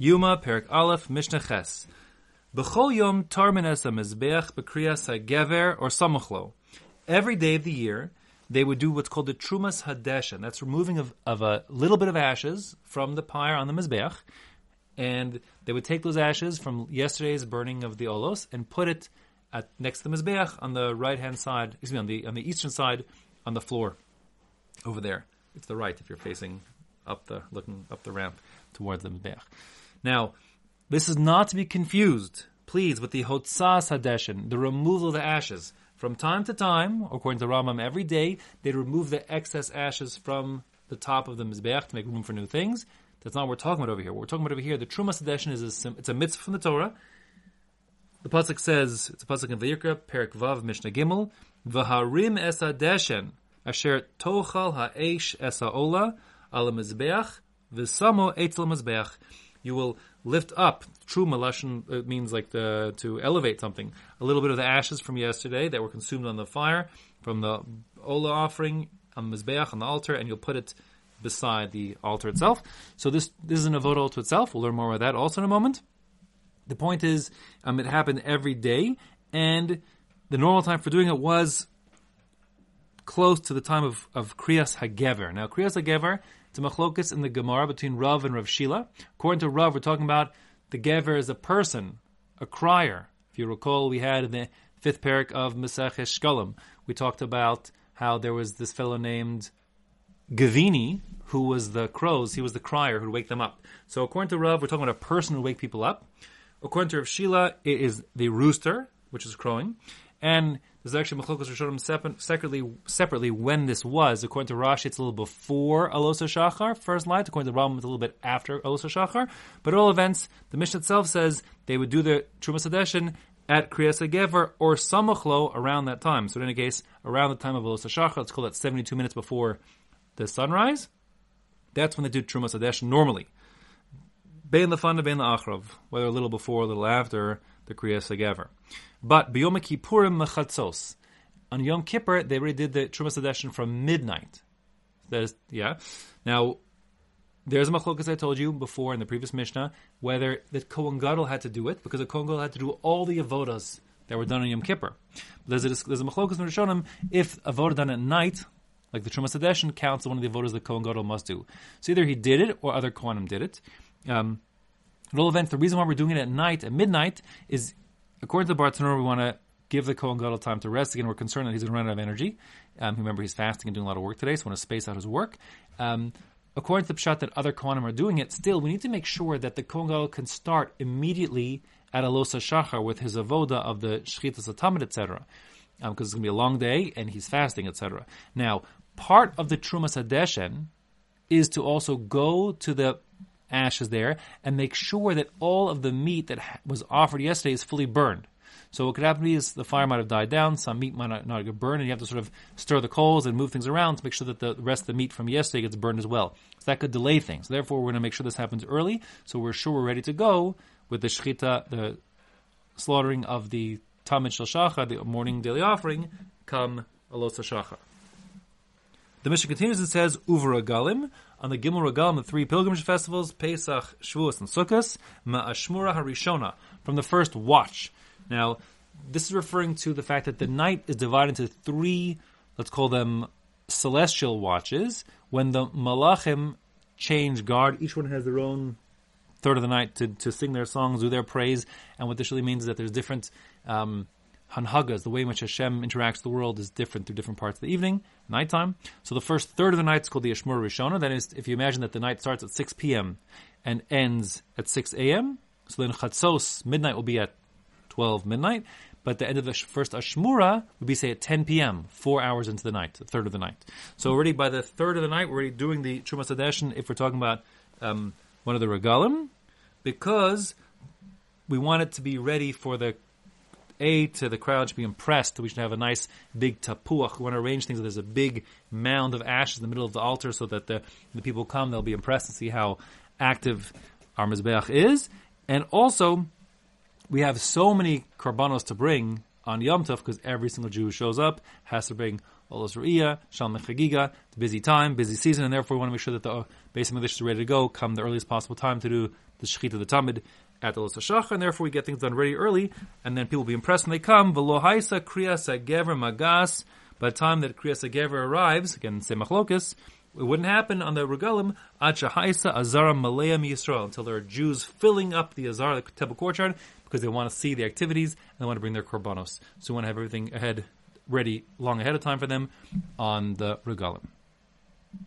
Yoma Perik Aleph Mishnah Ches. B'chol yom tarmin es mizbeach b'kriyas hagever or samuchlo. Every day of the year, they would do what's called the trumas hadesha. That's removing of, of a little bit of ashes from the pyre on the mizbeach, and they would take those ashes from yesterday's burning of the olos and put it at next to the mizbeach on the right hand side, excuse me, on the on the eastern side, on the floor, over there. It's the right if you're facing up the looking up the ramp towards the mizbeach. Now, this is not to be confused, please, with the hotzas hadeshin, the removal of the ashes. From time to time, according to Rambam, every day they'd remove the excess ashes from the top of the mizbeach to make room for new things. That's not what we're talking about over here. What we're talking about over here, the Trumas Hadeshin is a, it's a mitzvah from the Torah. The pasuk says it's a pasuk in Vayikra, Perik Vav Mishnah Gimel, V'harim es hadeshen asher tochal ha'esh es ha'ola al mizbeach v'samo etzel mizbeach. You will lift up. True it means like the to elevate something. A little bit of the ashes from yesterday that were consumed on the fire from the ola offering on mizbeach on the altar, and you'll put it beside the altar itself. So this this is an avodah to itself. We'll learn more about that also in a moment. The point is, um, it happened every day, and the normal time for doing it was close to the time of, of Kriyas HaGever. Now, Kriyas HaGever, it's a machlokas in the Gemara between Rav and Rav Shila. According to Rav, we're talking about the Gever as a person, a crier. If you recall, we had in the fifth parak of Maseches Shkolim, we talked about how there was this fellow named Gavini, who was the crows, he was the crier who'd wake them up. So according to Rav, we're talking about a person who wake people up. According to Rav Shila, it is the rooster, which is crowing. And there's actually Machlokas Rishonim separately, separately when this was. According to Rashi, it's a little before Alosa Shachar, first light. According to Rambam, it's a little bit after Alosa Shachar. But at all events, the Mishnah itself says they would do the Truma Hadeshin at Kriyas Gever or Samachlo around that time. So in any case, around the time of Alosa Shachar, let's call that 72 minutes before the sunrise. That's when they do Truma Hadeshin normally. Bein lefana, bein la'achrav, whether a little before, a little after the Kriyas Gever. But B'Yom Kippurim mechatzos. On Yom Kippur, they already did the Trumas Hadeshin from midnight. That is, yeah. Now, there's a machlokas I told you before in the previous Mishnah, whether the Kohen Gadol had to do it, because the Kohen Gadol had to do all the avodas that were done on Yom Kippur. There's a, there's a machlokas in Rishonim, if avodah done at night, like the Trumas Hadeshin counts as one of the avodas the Kohen Gadol must do. So either he did it, or other Kohanim did it. Um, at all events, the reason why we're doing it at night, at midnight, is according to the Bartanur, we want to give the Kohen Gadol time to rest. Again, we're concerned that he's going to run out of energy. Um, remember, he's fasting and doing a lot of work today, so we want to space out his work. Um, according to the pshat that other Kohanim are doing it, still, we need to make sure that the Kohen Gadol can start immediately at Alosa Shachar with his avoda of the Shechita Satamid, etc. Because um, it's going to be a long day and he's fasting, etc. Now, part of the Trumas Hadeshen is to also go to the ashes there and make sure that all of the meat that was offered yesterday is fully burned. So what could happen is the fire might have died down, some meat might not, not get burned, and you have to sort of stir the coals and move things around to make sure that the rest of the meat from yesterday gets burned as well. So that could delay things. Therefore, we're going to make sure this happens early, so we're sure we're ready to go with the shechita, the slaughtering of the tamid shel the morning daily offering, come alosa shachar. The Mishnah continues and says, Uvra Galim, on the Gimel Regalim, the three pilgrimage festivals, Pesach, Shavuos, and Sukkot, Ma'ashmura Harishona, from the first watch. Now, this is referring to the fact that the night is divided into three, let's call them celestial watches, when the Malachim change guard. Each one has their own third of the night to, to sing their songs, do their praise, and what this really means is that there's different um, hanhagas, the way in which Hashem interacts with the world is different through different parts of the evening, nighttime. So the first third of the night is called the Ashmur Rishona. That is, if you imagine that the night starts at 6 p.m. and ends at 6 a.m., so then Chatzos, midnight will be at 12 midnight, but the end of the first Ashmura would be, say, at 10 p.m., four hours into the night, the third of the night. So already by the third of the night, we're already doing the Trumas Hadeshin if we're talking about um, one of the regalim, because we want it to be ready for the a, to the crowd should be impressed. We should have a nice big tapuach. We want to arrange things so there's a big mound of ashes in the middle of the altar so that the, the people come, they'll be impressed and see how active our Mizbeach is. And also, we have so many karbanos to bring on Yom Tov because every single Jew who shows up has to bring Olos Ru'iyah, Shalmei Chagiga, it's busy time, busy season, and therefore we want to make sure that the basic English is ready to go come the earliest possible time to do the shechita of the tamid at the Losashach, and therefore we get things done really early, and then people will be impressed when they come. V'lo haisa kriyas magas. By the time that kriyas gever arrives, again, say it wouldn't happen on the regalim acha haisa azara malaya Yisrael until there are Jews filling up the azara, the temple courtyard, because they want to see the activities and they want to bring their korbanos. So we want to have everything ahead, ready long ahead of time for them on the regalim.